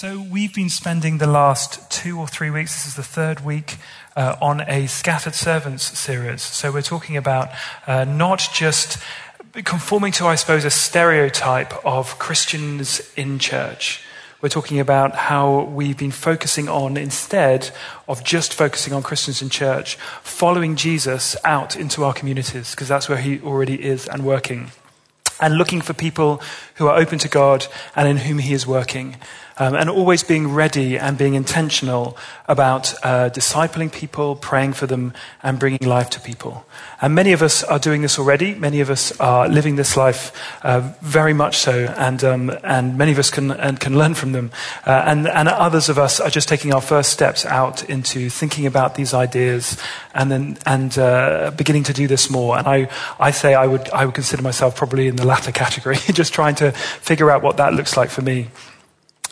So, we've been spending the last two or three weeks, this is the third week, uh, on a Scattered Servants series. So, we're talking about uh, not just conforming to, I suppose, a stereotype of Christians in church. We're talking about how we've been focusing on, instead of just focusing on Christians in church, following Jesus out into our communities, because that's where he already is and working. And looking for people who are open to God and in whom he is working um, and always being ready and being intentional about uh, discipling people, praying for them, and bringing life to people. And many of us are doing this already. Many of us are living this life uh, very much so, and, um, and many of us can, and can learn from them. Uh, and, and others of us are just taking our first steps out into thinking about these ideas and, then, and uh, beginning to do this more. And I, I say I would, I would consider myself probably in the latter category, just trying to figure out what that looks like for me.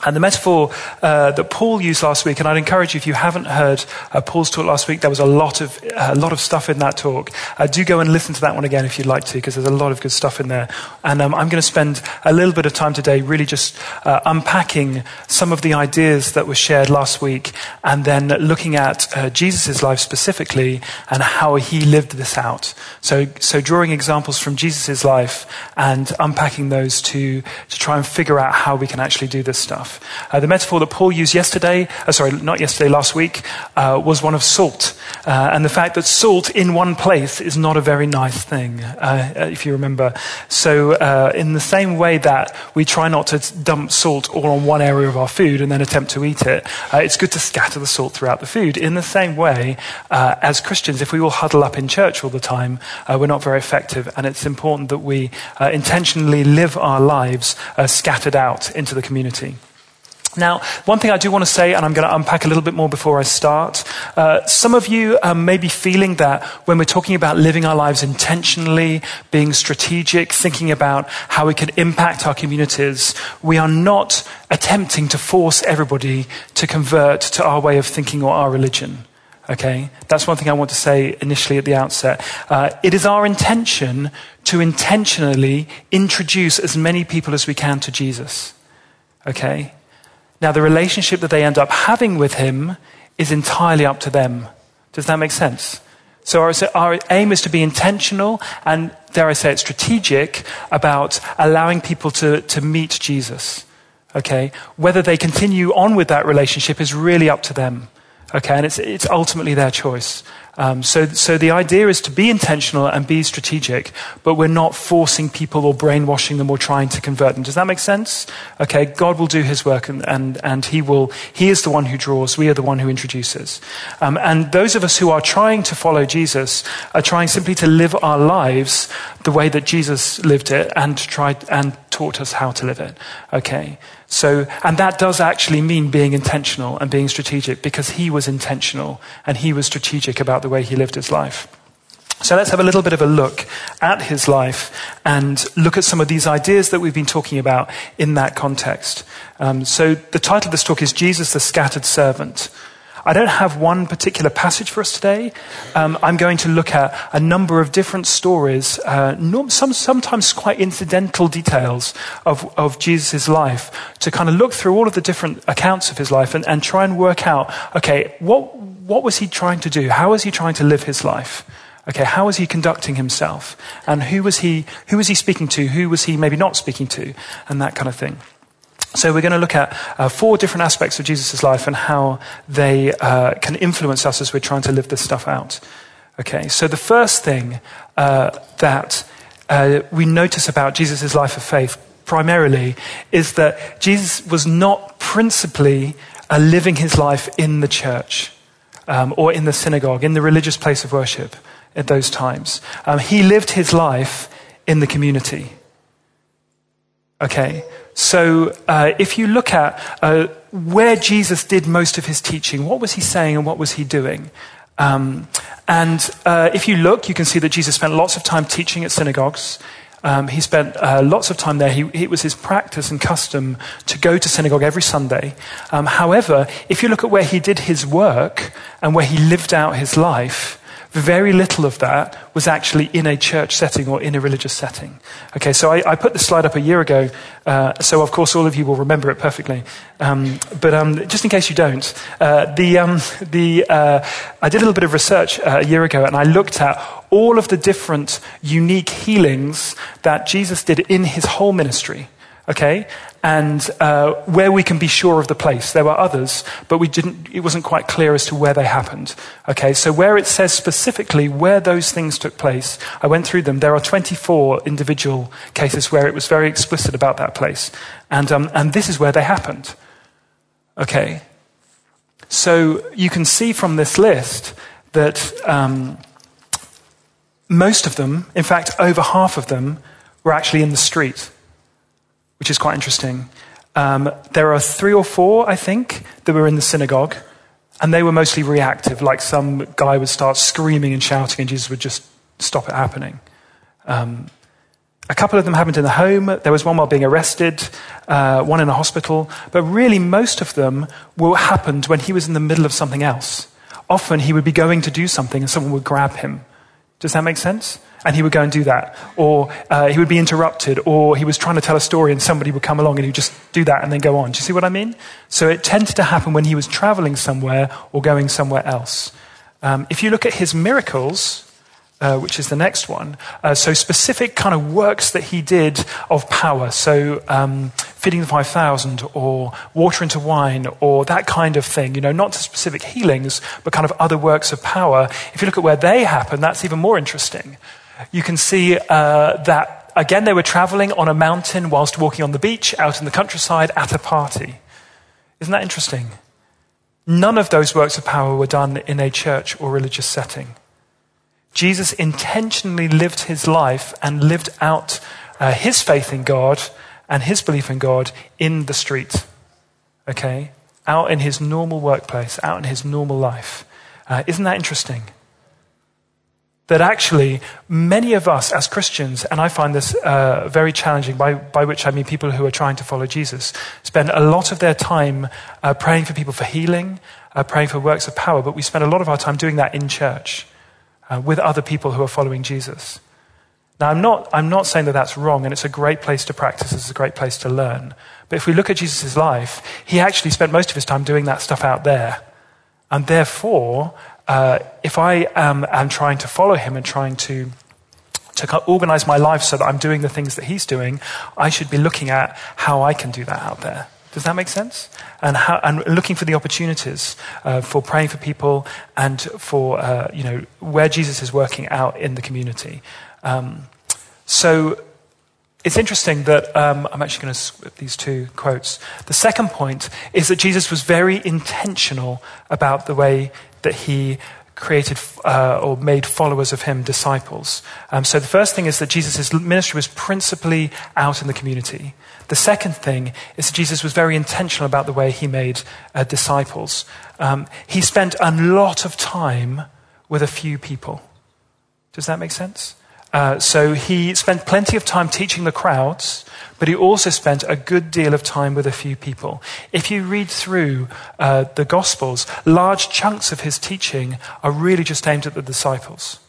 And the metaphor uh, that Paul used last week, and I'd encourage you if you haven't heard uh, Paul's talk last week, there was a lot of a lot of stuff in that talk. Uh, do go and listen to that one again if you'd like to, because there's a lot of good stuff in there. And um, I'm going to spend a little bit of time today really just uh, unpacking some of the ideas that were shared last week, and then looking at uh, Jesus' life specifically and how he lived this out. So, so drawing examples from Jesus' life and unpacking those to to try and figure out how we can actually do this stuff. Uh, the metaphor that Paul used yesterday, uh, sorry, not yesterday, last week, uh, was one of salt. Uh, and the fact that salt in one place is not a very nice thing, uh, uh, if you remember. So, in the same way that we try not to dump salt all on one area of our food and then attempt to eat it, it's good to scatter the salt throughout the food. In the same way, as Christians, if we all huddle up in church all the time, we're not very effective. And it's important that we intentionally live our lives scattered out into the community. Now, one thing I do want to say, and I'm going to unpack a little bit more before I start. Uh, some of you um, may be feeling that when we're talking about living our lives intentionally, being strategic, thinking about how we can impact our communities, we are not attempting to force everybody to convert to our way of thinking or our religion. Okay? That's one thing I want to say initially at the outset. Uh, it is our intention to intentionally introduce as many people as we can to Jesus. Okay? Now, the relationship that they end up having with him is entirely up to them. Does that make sense? So our, our, aim is to be intentional and, dare I say it, strategic about allowing people to, to meet Jesus. Okay? Whether they continue on with that relationship is really up to them. Okay? And it's, it's ultimately their choice. Um, so, so the idea is to be intentional and be strategic, but we're not forcing people or brainwashing them or trying to convert them. Does that make sense? Okay, God will do His work, and, and, and He will. He is the one who draws. We are the one who introduces. Um, and those of us who are trying to follow Jesus are trying simply to live our lives the way that Jesus lived it, and tried and taught us how to live it. Okay. So, and that does actually mean being intentional and being strategic because he was intentional and he was strategic about the way he lived his life. So let's have a little bit of a look at his life and look at some of these ideas that we've been talking about in that context. Um, so the title of this talk is Jesus the Scattered Servant. I don't have one particular passage for us today. Um, I'm going to look at a number of different stories, uh, some, sometimes quite incidental details of, of Jesus' life, to kind of look through all of the different accounts of his life and, and try and work out okay, what, what was he trying to do? How was he trying to live his life? Okay, how was he conducting himself? And who was he, who was he speaking to? Who was he maybe not speaking to? And that kind of thing. So, we're going to look at uh, four different aspects of Jesus' life and how they uh, can influence us as we're trying to live this stuff out. Okay, so the first thing uh, that uh, we notice about Jesus' life of faith primarily is that Jesus was not principally uh, living his life in the church um, or in the synagogue, in the religious place of worship at those times. Um, he lived his life in the community. Okay, so uh, if you look at uh, where Jesus did most of his teaching, what was he saying and what was he doing? Um, and uh, if you look, you can see that Jesus spent lots of time teaching at synagogues. Um, he spent uh, lots of time there. He, it was his practice and custom to go to synagogue every Sunday. Um, however, if you look at where he did his work and where he lived out his life, very little of that was actually in a church setting or in a religious setting. Okay, so I, I put the slide up a year ago, uh, so of course all of you will remember it perfectly. Um, but um, just in case you don't, uh, the, um, the, uh, I did a little bit of research uh, a year ago and I looked at all of the different unique healings that Jesus did in his whole ministry okay? And uh, where we can be sure of the place. There were others, but we didn't, it wasn't quite clear as to where they happened. Okay, so where it says specifically where those things took place, I went through them. There are 24 individual cases where it was very explicit about that place. And, um, and this is where they happened. Okay? So you can see from this list that um, most of them, in fact, over half of them, were actually in the street which is quite interesting. Um, there are three or four, I think, that were in the synagogue, and they were mostly reactive, like some guy would start screaming and shouting, and Jesus would just stop it happening. Um, a couple of them happened in the home. There was one while being arrested, uh, one in a hospital. But really, most of them were, happened when he was in the middle of something else. Often he would be going to do something and someone would grab him. Does that make sense? and he would go and do that. Or uh, he would be interrupted, or he was trying to tell a story and somebody would come along and he'd just do that and then go on. Do you see what I mean? So it tended to happen when he was traveling somewhere or going somewhere else. Um, if you look at his miracles, uh, which is the next one. Uh, so, specific kind of works that he did of power. So, um, feeding the 5,000 or water into wine or that kind of thing. You know, not to specific healings, but kind of other works of power. If you look at where they happen, that's even more interesting you can see uh, that, again, they were traveling on a mountain whilst walking on the beach, out in the countryside, at a party. Isn't that interesting? None of those works of power were done in a church or religious setting. Jesus intentionally lived his life and lived out uh, his faith in God and his belief in God in the street. Okay? Out in his normal workplace, out in his normal life. Uh, isn't that interesting? that actually many of us as Christians, and I find this uh, very challenging, by, by which I mean people who are trying to follow Jesus, spend a lot of their time uh, praying for people for healing, uh, praying for works of power, but we spend a lot of our time doing that in church uh, with other people who are following Jesus. Now, I'm not, I'm not saying that that's wrong, and it's a great place to practice, it's a great place to learn. But if we look at Jesus' life, he actually spent most of his time doing that stuff out there. And therefore, uh, if I am, am trying to follow him and trying to to organize my life so that I'm doing the things that he's doing, I should be looking at how I can do that out there. Does that make sense? And, how, and looking for the opportunities uh, for praying for people and for uh, you know where Jesus is working out in the community. Um, so it's interesting that um, I'm actually going to swip these two quotes. The second point is that Jesus was very intentional about the way that he created uh, or made followers of him disciples. Um, so the first thing is that Jesus' ministry was principally out in the community. The second thing is that Jesus was very intentional about the way he made uh, disciples. Um, he spent a lot of time with a few people. Does that make sense? Uh, so he spent plenty of time teaching the crowds, but he also spent a good deal of time with a few people. If you read through uh, the Gospels, large chunks of his teaching are really just aimed at the disciples.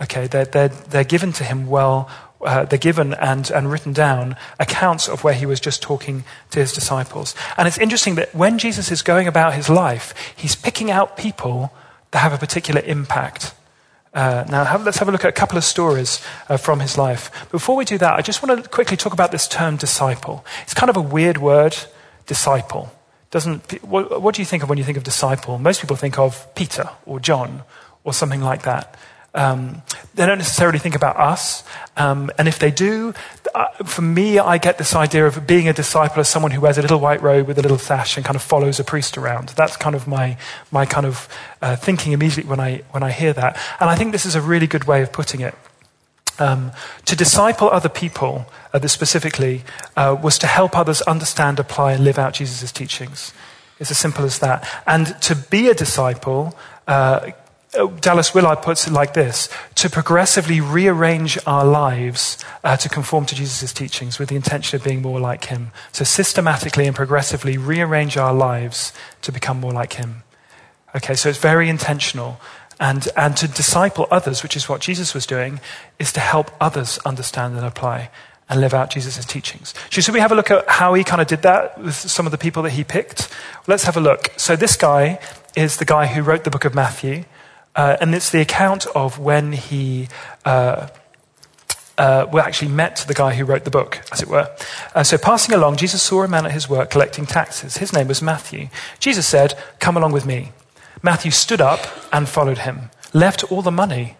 Okay, they're, they're, they're given to him well, uh, they're given and, and written down accounts of where he was just talking to his disciples. And it's interesting that when Jesus is going about his life, he's picking out people that have a particular impact. Uh, now, have, let's have a look at a couple of stories uh, from his life. Before we do that, I just want to quickly talk about this term disciple. It's kind of a weird word, disciple. Doesn't, what, what do you think of when you think of disciple? Most people think of Peter or John or something like that. Um, they don't necessarily think about us. Um, and if they do, uh, for me, I get this idea of being a disciple as someone who wears a little white robe with a little sash and kind of follows a priest around. That's kind of my, my kind of uh, thinking immediately when I, when I hear that. And I think this is a really good way of putting it. Um, to disciple other people, uh, specifically, uh, was to help others understand, apply, and live out Jesus' teachings. It's as simple as that. And to be a disciple uh, Dallas Willard puts it like this to progressively rearrange our lives uh, to conform to Jesus' teachings with the intention of being more like him. So, systematically and progressively rearrange our lives to become more like him. Okay, so it's very intentional. and, and to disciple others, which is what Jesus was doing, is to help others understand and apply and live out Jesus' teachings. Should we have a look at how he kind of did that with some of the people that he picked? Let's have a look. So, this guy is the guy who wrote the book of Matthew, uh, and it's the account of when he. Uh, uh, well, actually met the guy who wrote the book, as it were. Uh, so, passing along, Jesus saw a man at his work collecting taxes. His name was Matthew. Jesus said, Come along with me. Matthew stood up and followed him, left all the money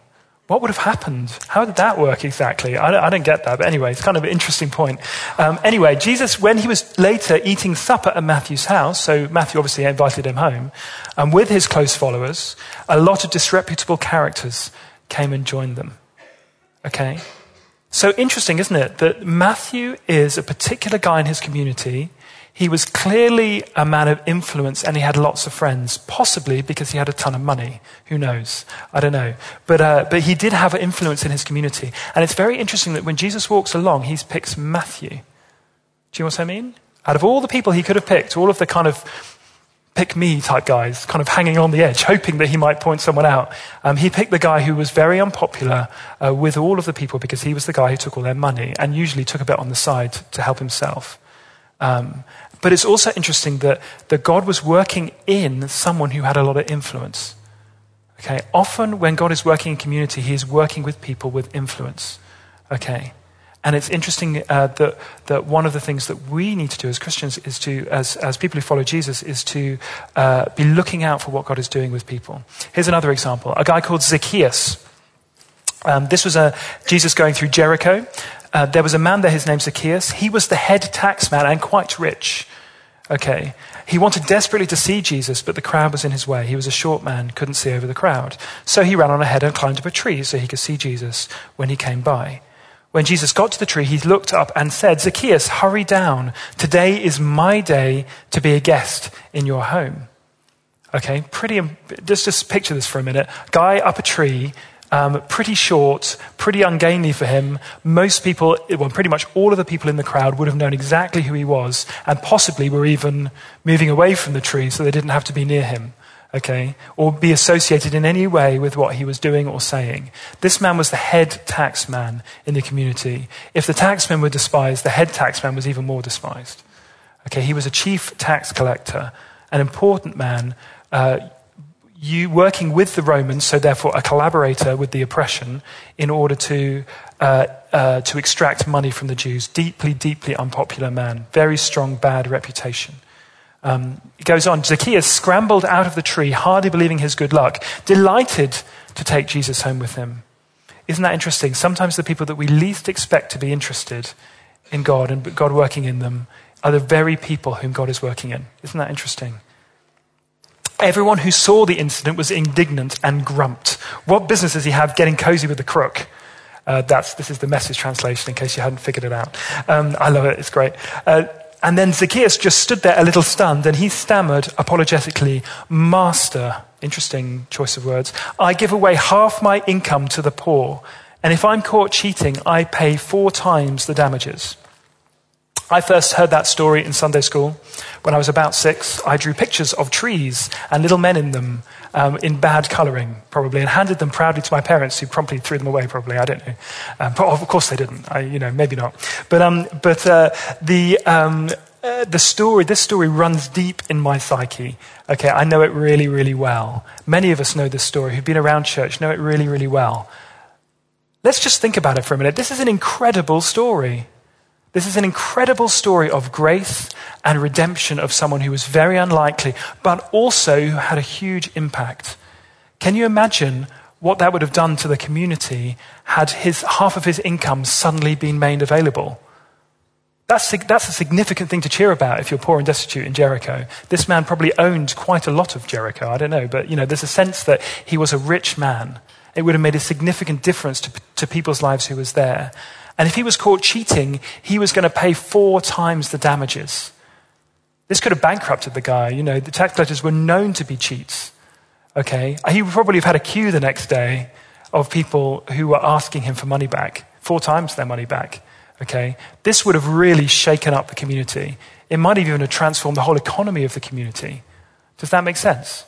what would have happened? How did that work exactly? I don't, I don't get that. But anyway, it's kind of an interesting point. Um, anyway, Jesus, when he was later eating supper at Matthew's house, so Matthew obviously invited him home, and with his close followers, a lot of disreputable characters came and joined them. Okay? So interesting, isn't it? That Matthew is a particular guy in his community he was clearly a man of influence and he had lots of friends, possibly because he had a ton of money. Who knows? I don't know. But, uh, but he did have influence in his community. And it's very interesting that when Jesus walks along, he picks Matthew. Do you know what I mean? Out of all the people he could have picked, all of the kind of pick me type guys, kind of hanging on the edge, hoping that he might point someone out. Um, he picked the guy who was very unpopular uh, with all of the people because he was the guy who took all their money and usually took a bit on the side to help himself. Um, but it's also interesting that, that God was working in someone who had a lot of influence. Okay, often when God is working in community, He is working with people with influence. Okay, and it's interesting uh, that, that one of the things that we need to do as Christians is to, as, as people who follow Jesus, is to uh, be looking out for what God is doing with people. Here's another example a guy called Zacchaeus. Um, this was a, Jesus going through Jericho. Uh, there was a man there, his name Zacchaeus. He was the head taxman and quite rich. Okay. He wanted desperately to see Jesus, but the crowd was in his way. He was a short man, couldn't see over the crowd. So he ran on ahead and climbed up a tree so he could see Jesus when he came by. When Jesus got to the tree, he looked up and said, Zacchaeus, hurry down. Today is my day to be a guest in your home. Okay, pretty, just, just picture this for a minute. Guy up a tree, um, pretty short, pretty ungainly for him. Most people, well, pretty much all of the people in the crowd would have known exactly who he was and possibly were even moving away from the tree so they didn't have to be near him, okay, or be associated in any way with what he was doing or saying. This man was the head taxman in the community. If the taxmen were despised, the head taxman was even more despised. Okay, he was a chief tax collector, an important man. Uh, you working with the Romans, so therefore a collaborator with the oppression, in order to, uh, uh, to extract money from the Jews. Deeply, deeply unpopular man. Very strong, bad reputation. Um, it goes on. Zacchaeus scrambled out of the tree, hardly believing his good luck, delighted to take Jesus home with him. Isn't that interesting? Sometimes the people that we least expect to be interested in God and God working in them are the very people whom God is working in. Isn't that interesting? Everyone who saw the incident was indignant and grumped. What business does he have getting cozy with the crook? Uh, that's, this is the message translation in case you hadn't figured it out. Um, I love it, it's great. Uh, and then Zacchaeus just stood there a little stunned and he stammered apologetically, Master, interesting choice of words, I give away half my income to the poor. And if I'm caught cheating, I pay four times the damages. I first heard that story in Sunday school when I was about six. I drew pictures of trees and little men in them um, in bad colouring, probably, and handed them proudly to my parents, who promptly threw them away, probably. I don't know. Um, but of course they didn't. I, you know, maybe not. But, um, but uh, the, um, uh, the story, this story runs deep in my psyche. Okay, I know it really, really well. Many of us know this story who've been around church, know it really, really well. Let's just think about it for a minute. This is an incredible story. This is an incredible story of grace and redemption of someone who was very unlikely, but also who had a huge impact. Can you imagine what that would have done to the community had his, half of his income suddenly been made available? That's, that's a significant thing to cheer about if you're poor and destitute in Jericho. This man probably owned quite a lot of Jericho. I don't know, but you know, there's a sense that he was a rich man. It would have made a significant difference to, to people's lives who was there. And if he was caught cheating, he was going to pay four times the damages. This could have bankrupted the guy. You know, the tax collectors were known to be cheats. Okay? He would probably have had a queue the next day of people who were asking him for money back, four times their money back. Okay? This would have really shaken up the community. It might even have transformed the whole economy of the community. Does that make sense?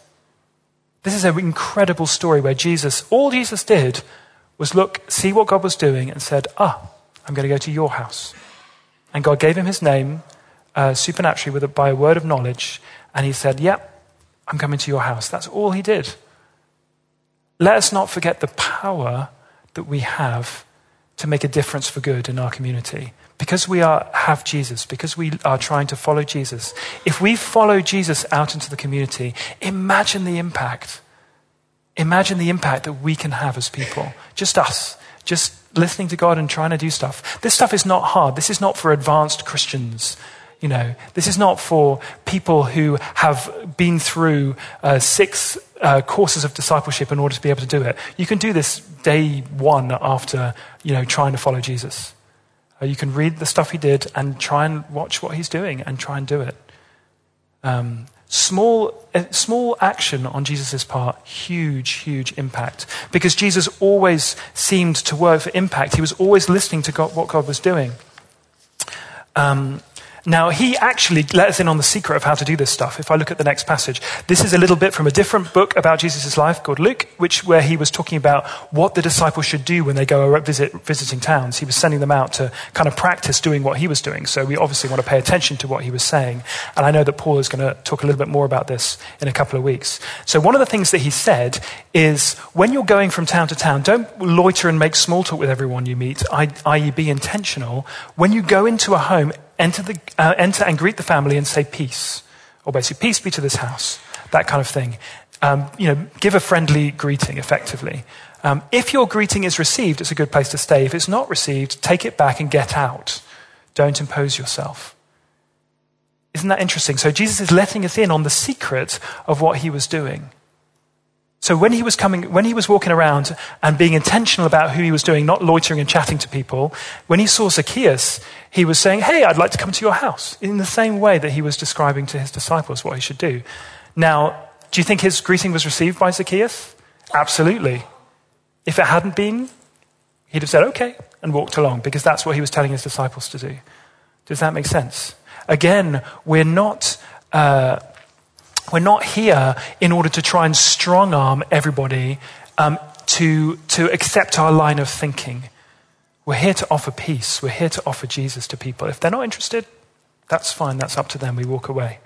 This is an incredible story where Jesus, all Jesus did was look, see what God was doing, and said, Ah, I'm going to go to your house. And God gave him his name uh, supernaturally with a, by a word of knowledge, and he said, Yep, I'm coming to your house. That's all he did. Let us not forget the power that we have to make a difference for good in our community. Because we are, have Jesus, because we are trying to follow Jesus, if we follow Jesus out into the community, imagine the impact. Imagine the impact that we can have as people. Just us. Just listening to God and trying to do stuff. This stuff is not hard. This is not for advanced Christians. You know, this is not for people who have been through uh, six uh, courses of discipleship in order to be able to do it. You can do this day one after, you know, trying to follow Jesus. Uh, you can read the stuff he did and try and watch what he's doing and try and do it. Um, small, small action on Jesus' part, huge, huge impact. Because Jesus always seemed to work for impact. He was always listening to God, what God was doing. Um, now, he actually let us in on the secret of how to do this stuff. If I look at the next passage, this is a little bit from a different book about Jesus' life called Luke, which, where he was talking about what the disciples should do when they go visit, visiting towns. He was sending them out to kind of practice doing what he was doing. So we obviously want to pay attention to what he was saying. And I know that Paul is going to talk a little bit more about this in a couple of weeks. So one of the things that he said is when you're going from town to town, don't loiter and make small talk with everyone you meet, i.e., be intentional. When you go into a home, enter, the, uh, enter and greet the family and say peace. Or basically, peace be to this house. That kind of thing. Um, you know, give a friendly greeting, effectively. Um, if your greeting is received, it's a good place to stay. If it's not received, take it back and get out. Don't impose yourself. Isn't that interesting? So Jesus is letting us in on the secret of what he was doing. So when he was coming, when he was walking around and being intentional about who he was doing, not loitering and chatting to people, when he saw Zacchaeus, he was saying, Hey, I'd like to come to your house, in the same way that he was describing to his disciples what he should do. Now, do you think his greeting was received by Zacchaeus? Absolutely. If it hadn't been, he'd have said, Okay, and walked along, because that's what he was telling his disciples to do. Does that make sense? Again, we're not. Uh, we're not here in order to try and strong arm everybody um, to, to accept our line of thinking. We're here to offer peace. We're here to offer Jesus to people. If they're not interested, that's fine. That's up to them. We walk away.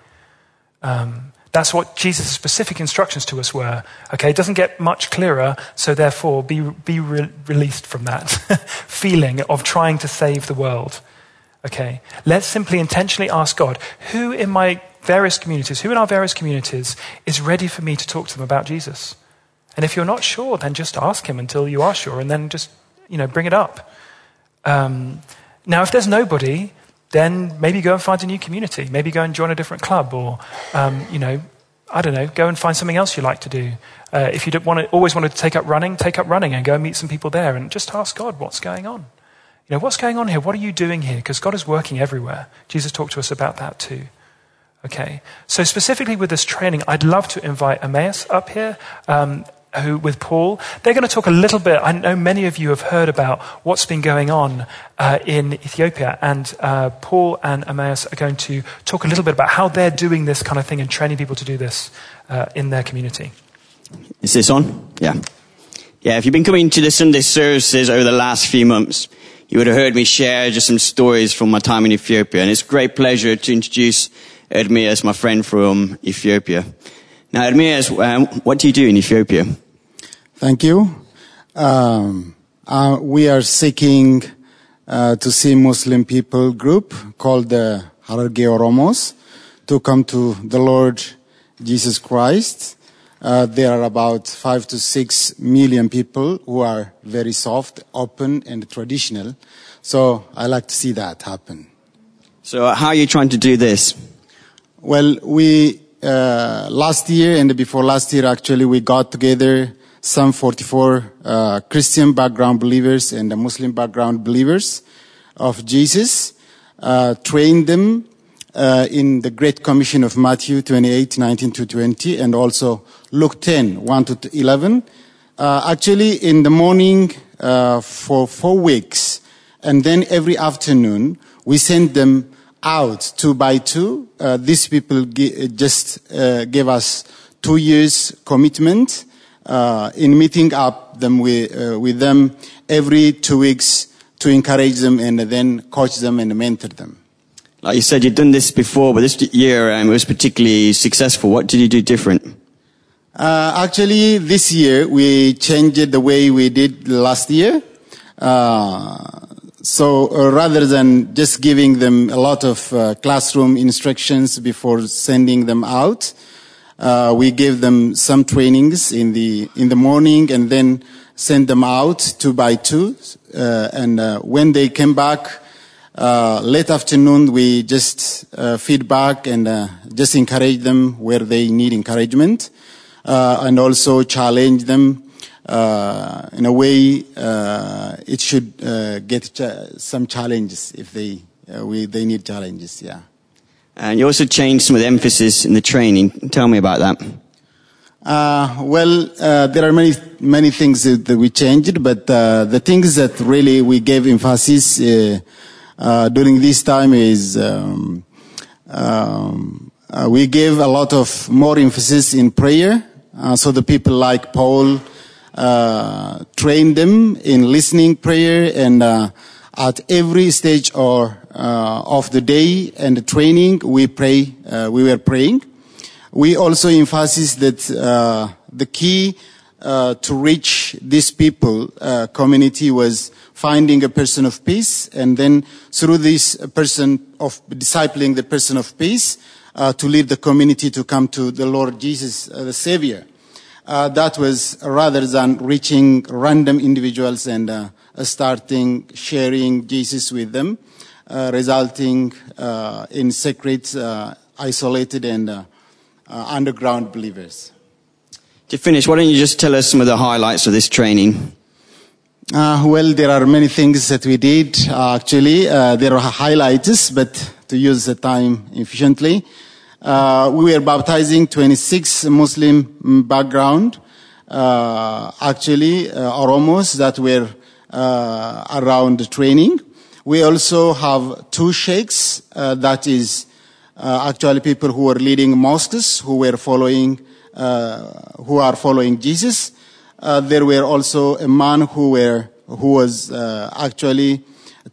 Um, that's what Jesus' specific instructions to us were. Okay, it doesn't get much clearer, so therefore be, be re- released from that feeling of trying to save the world. Okay, let's simply intentionally ask God, who in my various communities, who in our various communities is ready for me to talk to them about Jesus? And if you're not sure, then just ask him until you are sure and then just, you know, bring it up. Um, now, if there's nobody, then maybe go and find a new community. Maybe go and join a different club or, um, you know, I don't know, go and find something else you like to do. Uh, if you don't want to, always want to take up running, take up running and go and meet some people there and just ask God what's going on. You know, what's going on here? What are you doing here? Because God is working everywhere. Jesus talked to us about that too. Okay, so specifically with this training, I'd love to invite Ermias up here. Um, who, with Paul, they're going to talk a little bit. I know many of you have heard about what's been going on uh, in Ethiopia, and uh, Paul and Ermias are going to talk a little bit about how they're doing this kind of thing and training people to do this uh, in their community. Is this on? Yeah. Yeah, if you've been coming to the Sunday services over the last few months, you would have heard me share just some stories from my time in Ethiopia, and it's a great pleasure to introduce Ermias, my friend from Ethiopia. Now, Ermias, um, what do you do in Ethiopia? Thank you. Um, uh, we are seeking uh, to see Muslim people group called the Hararge Oromos to come to the Lord Jesus Christ. Uh, there are about five to six million people who are very soft, open, and traditional. So I like to see that happen. So how are you trying to do this? Well, we, uh, last year and before last year, actually, we got together some 44 uh, Christian background believers and the Muslim background believers of Jesus, uh, trained them uh, in the Great Commission of Matthew 28, 19 to 20, and also Luke 10, 1 to 11. Uh, actually, in the morning uh, for four weeks, and then every afternoon, we sent them out two by two. Uh, these people g- just uh, gave us two years commitment uh, in meeting up them with, uh, with them every two weeks to encourage them and then coach them and mentor them. Like you said, you'd done this before, but this year um, it was particularly successful. What did you do different? Uh, actually, this year we changed the way we did last year. Uh, so uh, rather than just giving them a lot of uh, classroom instructions before sending them out, uh, we gave them some trainings in the in the morning and then send them out two by two. Uh, and when they came back, uh, late afternoon, we just uh, feedback and uh, just encourage them where they need encouragement, uh, and also challenge them uh, in a way. Uh, it should get ch- some challenges if they we, they need challenges. Yeah. And you also changed some of the emphasis in the training. Tell me about that. well, there are many many things that we changed, but the things that really we gave emphasis uh, during this time is um, um, uh, we gave a lot of more emphasis in prayer. Uh, so the people like Paul uh, trained them in listening prayer and uh, at every stage or uh, of the day and the training we pray we were praying we also emphasize that the key to reach these people community was finding a person of peace, and then through this person of discipling the person of peace, uh, to lead the community to come to the Lord Jesus, uh, the Savior. Uh, that was rather than reaching random individuals and uh, starting sharing Jesus with them, uh, resulting uh, in secret, isolated, and underground believers. To finish, why don't you just tell us some of the highlights of this training? Uh, well, there are many things that we did. Uh, actually, uh, there are highlights, but to use the time efficiently, uh, we were baptizing 26 Muslim background, uh, actually, uh, Oromos that were around training. We also have two sheikhs, that is actually people who were leading mosques, who were following, who are following Jesus. Uh, there were also a man who were who was uh, actually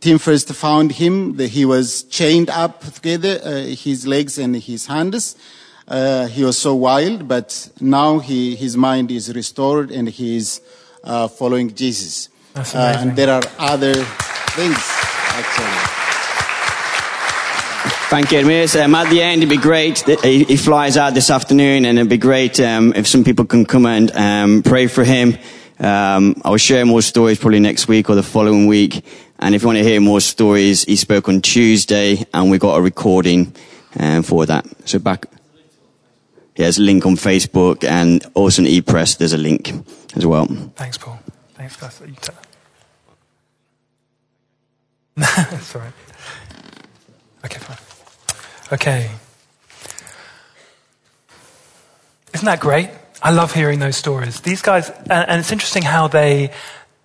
team first found him. The, he was chained up together, uh, his legs and his hands. Uh, he was so wild, but now he, his mind is restored and he is uh, following Jesus. and there are other things actually. Thank you, Edmir. Um, at the end, it'd be great. He, he flies out this afternoon, and it'd be great um, if some people can come and um, pray for him. Um, I'll share more stories probably next week or the following week. And if you want to hear more stories, he spoke on Tuesday, and we got a recording um, for that. So back. Yeah, there's a link on Facebook, and also on ePress, there's a link as well. Thanks, Paul. Thanks, Pastor. You That's all right. Okay, fine. Okay. Isn't that great? I love hearing those stories. These guys, and it's interesting how they,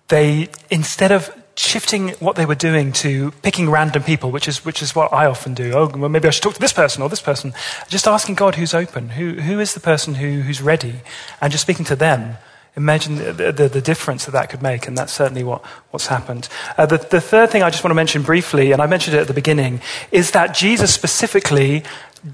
they, instead of shifting what they were doing to picking random people, which is, which is what I often do. Oh, well, maybe I should talk to this person or this person. Just asking God who's open, who, who is the person who, who's ready, and just speaking to them Imagine the, the, the, difference that that could make, and that's certainly what, what's happened. Uh, the, the third thing I just want to mention briefly, and I mentioned it at the beginning, is that Jesus specifically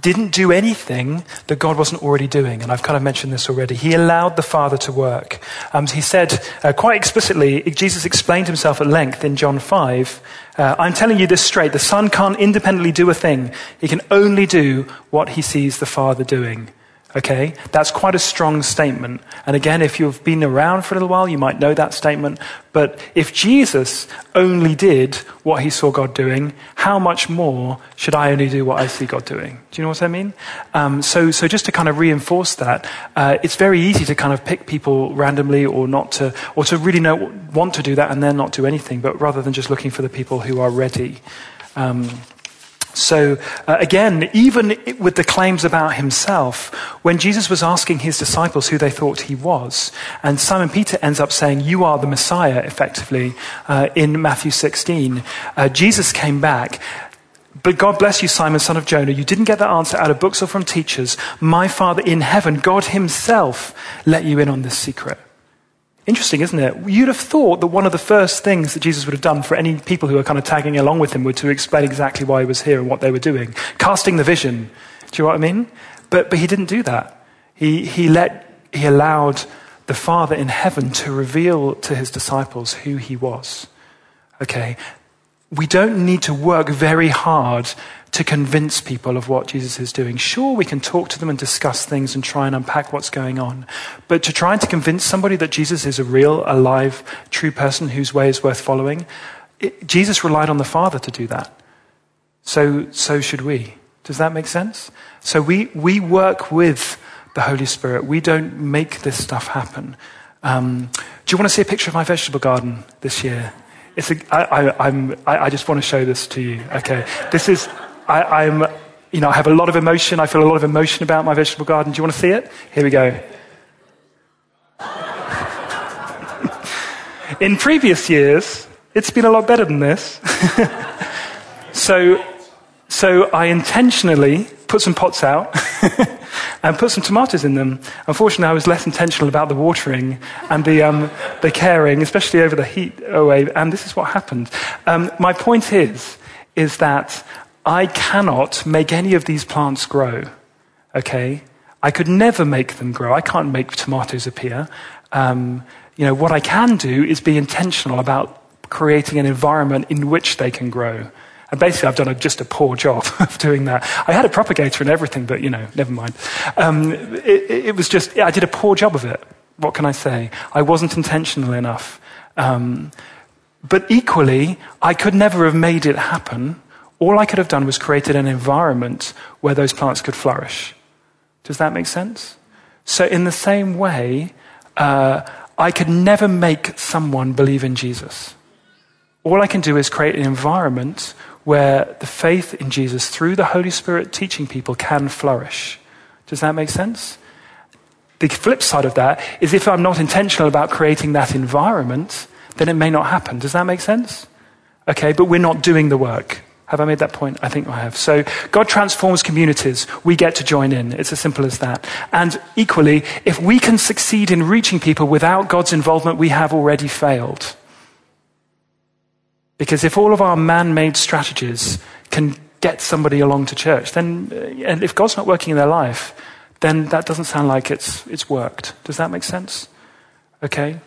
didn't do anything that God wasn't already doing. And I've kind of mentioned this already. He allowed the Father to work. Um, he said uh, quite explicitly, Jesus explained himself at length in John 5. Uh, I'm telling you this straight. The Son can't independently do a thing. He can only do what he sees the Father doing. Okay? That's quite a strong statement. And again, if you've been around for a little while, you might know that statement. But if Jesus only did what he saw God doing, how much more should I only do what I see God doing? Do you know what I mean? Um, so, so just to kind of reinforce that, uh, it's very easy to kind of pick people randomly or not to, or to really know, want to do that and then not do anything, but rather than just looking for the people who are ready. Um, so, uh, again, even with the claims about himself, when Jesus was asking his disciples who they thought he was, and Simon Peter ends up saying, You are the Messiah, effectively, uh, in Matthew 16, uh, Jesus came back But God bless you, Simon, son of Jonah. You didn't get that answer out of books or from teachers. My Father in heaven, God Himself, let you in on this secret. Interesting, isn't it? You'd have thought that one of the first things that Jesus would have done for any people who were kind of tagging along with him were to explain exactly why he was here and what they were doing, casting the vision. Do you know what I mean? But, but he didn't do that. He, he, let, he allowed the Father in heaven to reveal to his disciples who he was. Okay? We don't need to work very hard to convince people of what Jesus is doing. Sure, we can talk to them and discuss things and try and unpack what's going on. But to try and to convince somebody that Jesus is a real, alive, true person whose way is worth following, it, Jesus relied on the Father to do that. So, so should we. Does that make sense? So we, we work with the Holy Spirit. We don't make this stuff happen. Um, do you want to see a picture of my vegetable garden this year? It's a, I, I, I'm, I, I just want to show this to you. Okay. This is, I, am you know, I have a lot of emotion. I feel a lot of emotion about my vegetable garden. Do you want to see it? Here we go. In previous years, it's been a lot better than this. so, so I intentionally put some pots out and put some tomatoes in them. Unfortunately, I was less intentional about the watering and the, um, the caring, especially over the heat away. And this is what happened. Um, my point is, is that I cannot make any of these plants grow. Okay? I could never make them grow. I can't make tomatoes appear. Um, you know, what I can do is be intentional about creating an environment in which they can grow. And basically, I've done a, just a poor job of doing that. I had a propagator and everything, but you know, never mind. Um, it, it, was just, I did a poor job of it. What can I say? I wasn't intentional enough. Um, but equally, I could never have made it happen all I could have done was created an environment where those plants could flourish. Does that make sense? So, in the same way, uh, I could never make someone believe in Jesus. All I can do is create an environment where the faith in Jesus through the Holy Spirit teaching people can flourish. Does that make sense? The flip side of that is if I'm not intentional about creating that environment, then it may not happen. Does that make sense? Okay, but we're not doing the work. Have I made that point? I think I have. So God transforms communities. We get to join in. It's as simple as that. And equally, if we can succeed in reaching people without God's involvement, we have already failed. Because if all of our man made strategies can get somebody along to church, then, uh, and if God's not working in their life, then that doesn't sound like it's, it's worked. Does that make sense? Okay?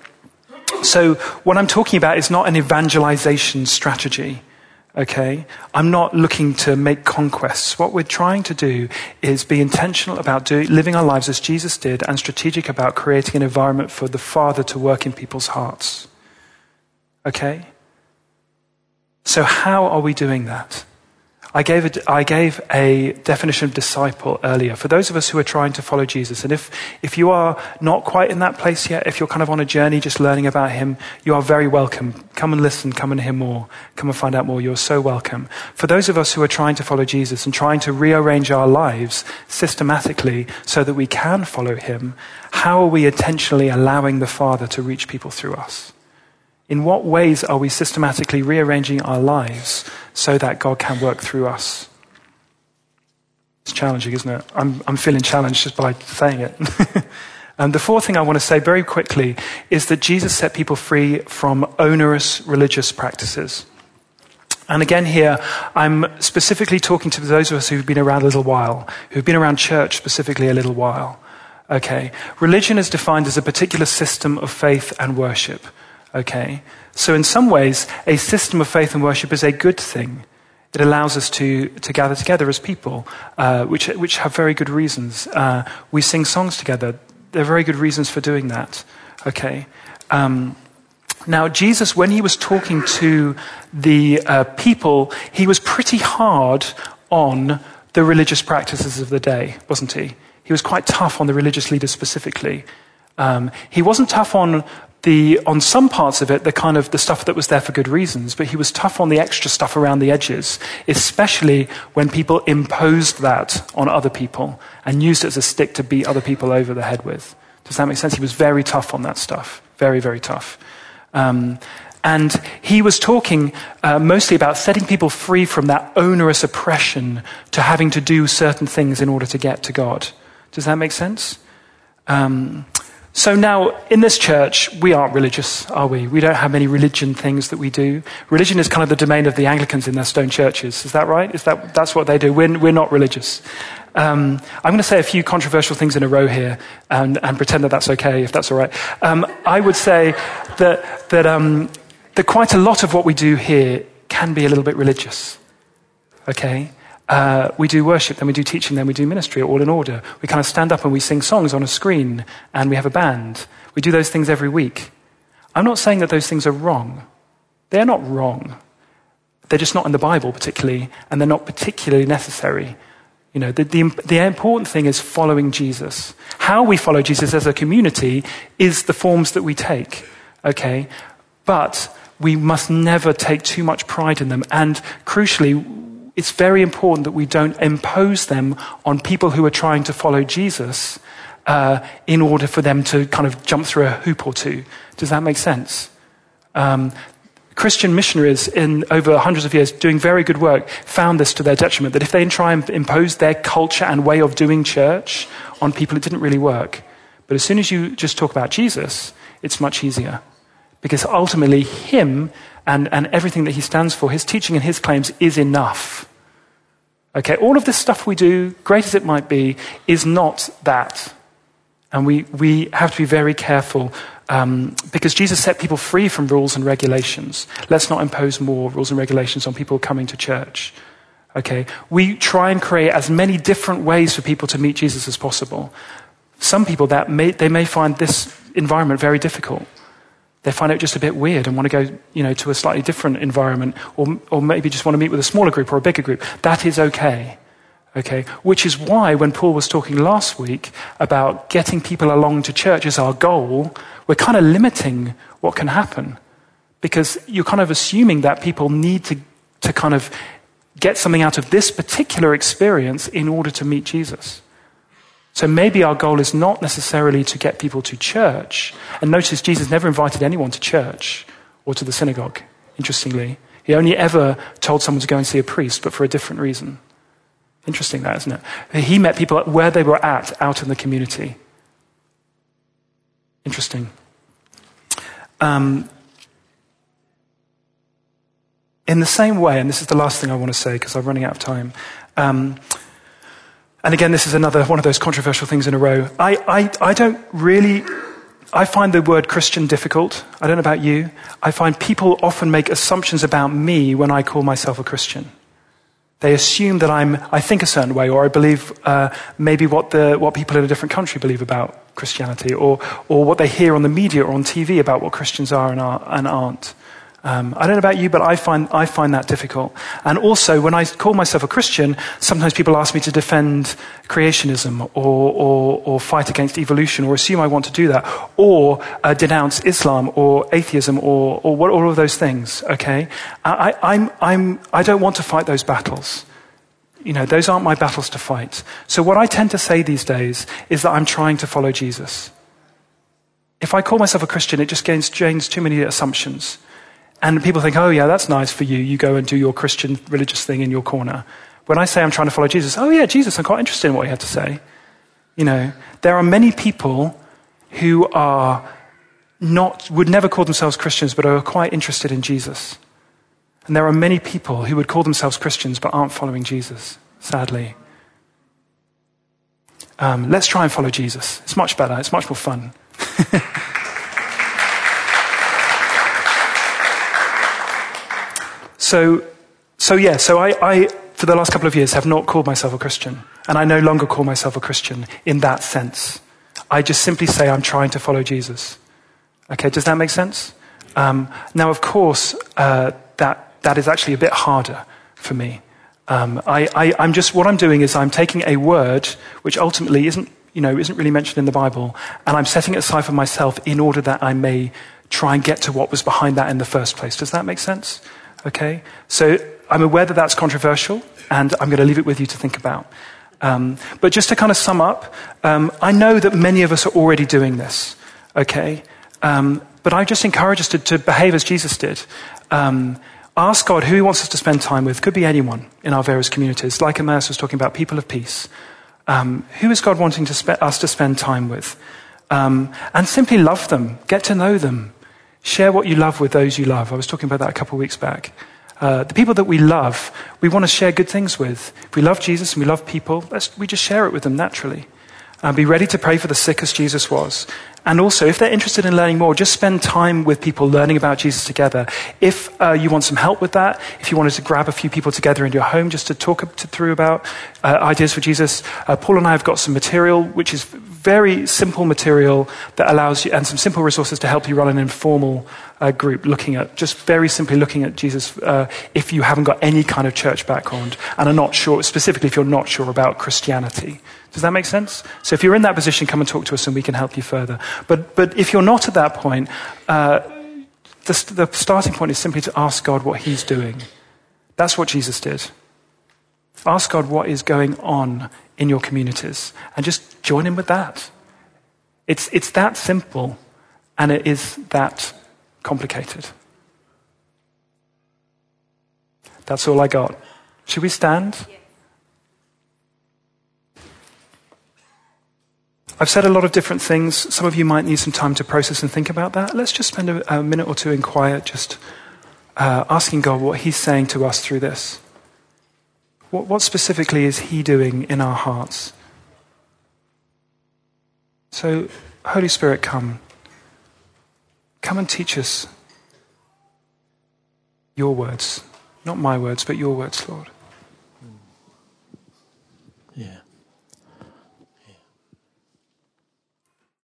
So, what I'm talking about is not an evangelization strategy okay? I'm not looking to make conquests. What we're trying to do is be intentional about do, living our lives as Jesus did and strategic about creating an environment for the Father to work in people's hearts. Okay? So, how are we doing that? I gave, a, I gave a definition of disciple earlier. For those of us who are trying to follow Jesus, and if, if you are not quite in that place yet, if you're kind of on a journey just learning about Him, you are very welcome. Come and listen, come and hear more, come and find out more. You're so welcome. For those of us who are trying to follow Jesus and trying to rearrange our lives systematically so that we can follow Him, how are we intentionally allowing the Father to reach people through us? In what ways are we systematically rearranging our lives so that God can work through us? It's challenging, isn't it? I'm, I'm feeling challenged just by saying it. and um, the fourth thing I want to say very quickly is that Jesus set people free from onerous religious practices. And again, here, I'm specifically talking to those of us who've been around a little while, who've been around church specifically a little while. Okay. Religion is defined as a particular system of faith and worship. Okay? So, in some ways, a system of faith and worship is a good thing. It allows us to, to gather together as people, uh, which, which have very good reasons. Uh, we sing songs together. There are very good reasons for doing that. Okay? Um, now, Jesus, when he was talking to the uh, people, he was pretty hard on the religious practices of the day, wasn't he? He was quite tough on the religious leaders specifically. Um, he wasn't tough on the, on some parts of it, the kind of the stuff that was there for good reasons, but he was tough on the extra stuff around the edges, especially when people imposed that on other people and used it as a stick to beat other people over the head with. Does that make sense? He was very tough on that stuff. Very, very tough. Um, And he was talking uh, mostly about setting people free from that onerous oppression to having to do certain things in order to get to God. Does that make sense? Um, so now, in this church, we aren't religious, are we? We don't have many religion things that we do. Religion is kind of the domain of the Anglicans in their stone churches. Is that right? Is that, that's what they do. We're, we're not religious. Um, I'm going to say a few controversial things in a row here and, and pretend that that's okay, if that's all right. Um, I would say that, that, um, that quite a lot of what we do here can be a little bit religious. Okay? Uh, we do worship, then we do teaching, then we do ministry, all in order. We kind of stand up and we sing songs on a screen, and we have a band. We do those things every week. I'm not saying that those things are wrong. They're not wrong. They're just not in the Bible, particularly, and they're not particularly necessary. You know, the, the, the important thing is following Jesus. How we follow Jesus as a community is the forms that we take, okay? But we must never take too much pride in them. And crucially, it's very important that we don't impose them on people who are trying to follow Jesus uh, in order for them to kind of jump through a hoop or two. Does that make sense? Um, Christian missionaries in over hundreds of years doing very good work found this to their detriment that if they try and impose their culture and way of doing church on people, it didn't really work. But as soon as you just talk about Jesus, it's much easier. Because ultimately, Him and, and everything that He stands for, His teaching and His claims is enough. Okay, all of this stuff we do, great as it might be, is not that. And we, we have to be very careful um, because Jesus set people free from rules and regulations. Let's not impose more rules and regulations on people coming to church. Okay? We try and create as many different ways for people to meet Jesus as possible. Some people that may, they may find this environment very difficult they find it just a bit weird and want to go, you know, to a slightly different environment, or, or maybe just want to meet with a smaller group or a bigger group. That is okay. Okay? Which is why when Paul was talking last week about getting people along to church as our goal, we're kind of limiting what can happen. Because you're kind of assuming that people need to, to kind of get something out of this particular experience in order to meet Jesus. So maybe our goal is not necessarily to get people to church. And notice Jesus never invited anyone to church or to the synagogue, interestingly. He only ever told someone to go and see a priest, but for a different reason. Interesting, that, isn't it? He met people where they were at, out in the community. Interesting. Um, in the same way, and this is the last thing I want to say because I'm running out of time. Um, and again, this is another one of those controversial things in a row. I, I, I don't really, I find the word Christian difficult. I don't know about you. I find people often make assumptions about me when I call myself a Christian. They assume that I'm, I think a certain way, or I believe uh, maybe what, the, what people in a different country believe about Christianity, or, or what they hear on the media or on TV about what Christians are and, are, and aren't. Um, I don't know about you, but I find, I find that difficult. And also, when I call myself a Christian, sometimes people ask me to defend creationism or, or, or fight against evolution or assume I want to do that or uh, denounce Islam or atheism or, or what, all of those things, okay? I, I'm, I'm, I don't want to fight those battles. You know, those aren't my battles to fight. So, what I tend to say these days is that I'm trying to follow Jesus. If I call myself a Christian, it just gains, gains too many assumptions. And people think, oh, yeah, that's nice for you. You go and do your Christian religious thing in your corner. When I say I'm trying to follow Jesus, oh, yeah, Jesus, I'm quite interested in what you had to say. You know, there are many people who are not, would never call themselves Christians, but are quite interested in Jesus. And there are many people who would call themselves Christians, but aren't following Jesus, sadly. Um, let's try and follow Jesus. It's much better, it's much more fun. So, so yeah, so I, I, for the last couple of years, have not called myself a Christian. And I no longer call myself a Christian in that sense. I just simply say I'm trying to follow Jesus. Okay, does that make sense? Um, now, of course, uh, that, that is actually a bit harder for me. Um, I, I'm just, what I'm doing is I'm taking a word which ultimately isn't, you know, isn't really mentioned in the Bible, and I'm setting it aside for myself in order that I may try and get to what was behind that in the first place. Does that make sense? Okay? So I'm aware that that's controversial, and I'm going to leave it with you to think about. Um, but just to kind of sum up, um, I know that many of us are already doing this. Okay? Um, but I just encourage us to, to behave as Jesus did. Um, ask God who He wants us to spend time with. Could be anyone in our various communities. Like Ermias was talking about, people of peace. Um, who is God wanting to spe- us to spend time with? Um, and simply love them, get to know them, share what you love with those you love. I was talking about that a couple of weeks back. Uh, the people that we love, we want to share good things with. If we love Jesus and we love people, we just share it with them naturally. And be ready to pray for the sick as Jesus was. And also, if they're interested in learning more, just spend time with people learning about Jesus together. If uh, you want some help with that, if you wanted to grab a few people together in your home just to talk to, through about uh, ideas for Jesus, uh, Paul and I have got some material which is very simple material that allows you, and some simple resources to help you run an informal uh, group looking at, just very simply looking at Jesus uh, if you haven't got any kind of church background and are not sure, specifically if you're not sure about Christianity. Does that make sense? So if you're in that position, come and talk to us and we can help you further. But, but if you're not at that point, uh, the, the starting point is simply to ask God what He's doing. That's what Jesus did. Ask God what is going on in your communities and just join in with that. It's, it's that simple and it is that complicated. That's all I got. Should we stand? I've said a lot of different things. Some of you might need some time to process and think about that. Let's just spend a, a minute or two in quiet, just uh, asking God what He's saying to us through this. What, what specifically is He doing in our hearts? So, Holy Spirit, come. Come and teach us your words. Not my words, but your words, Lord.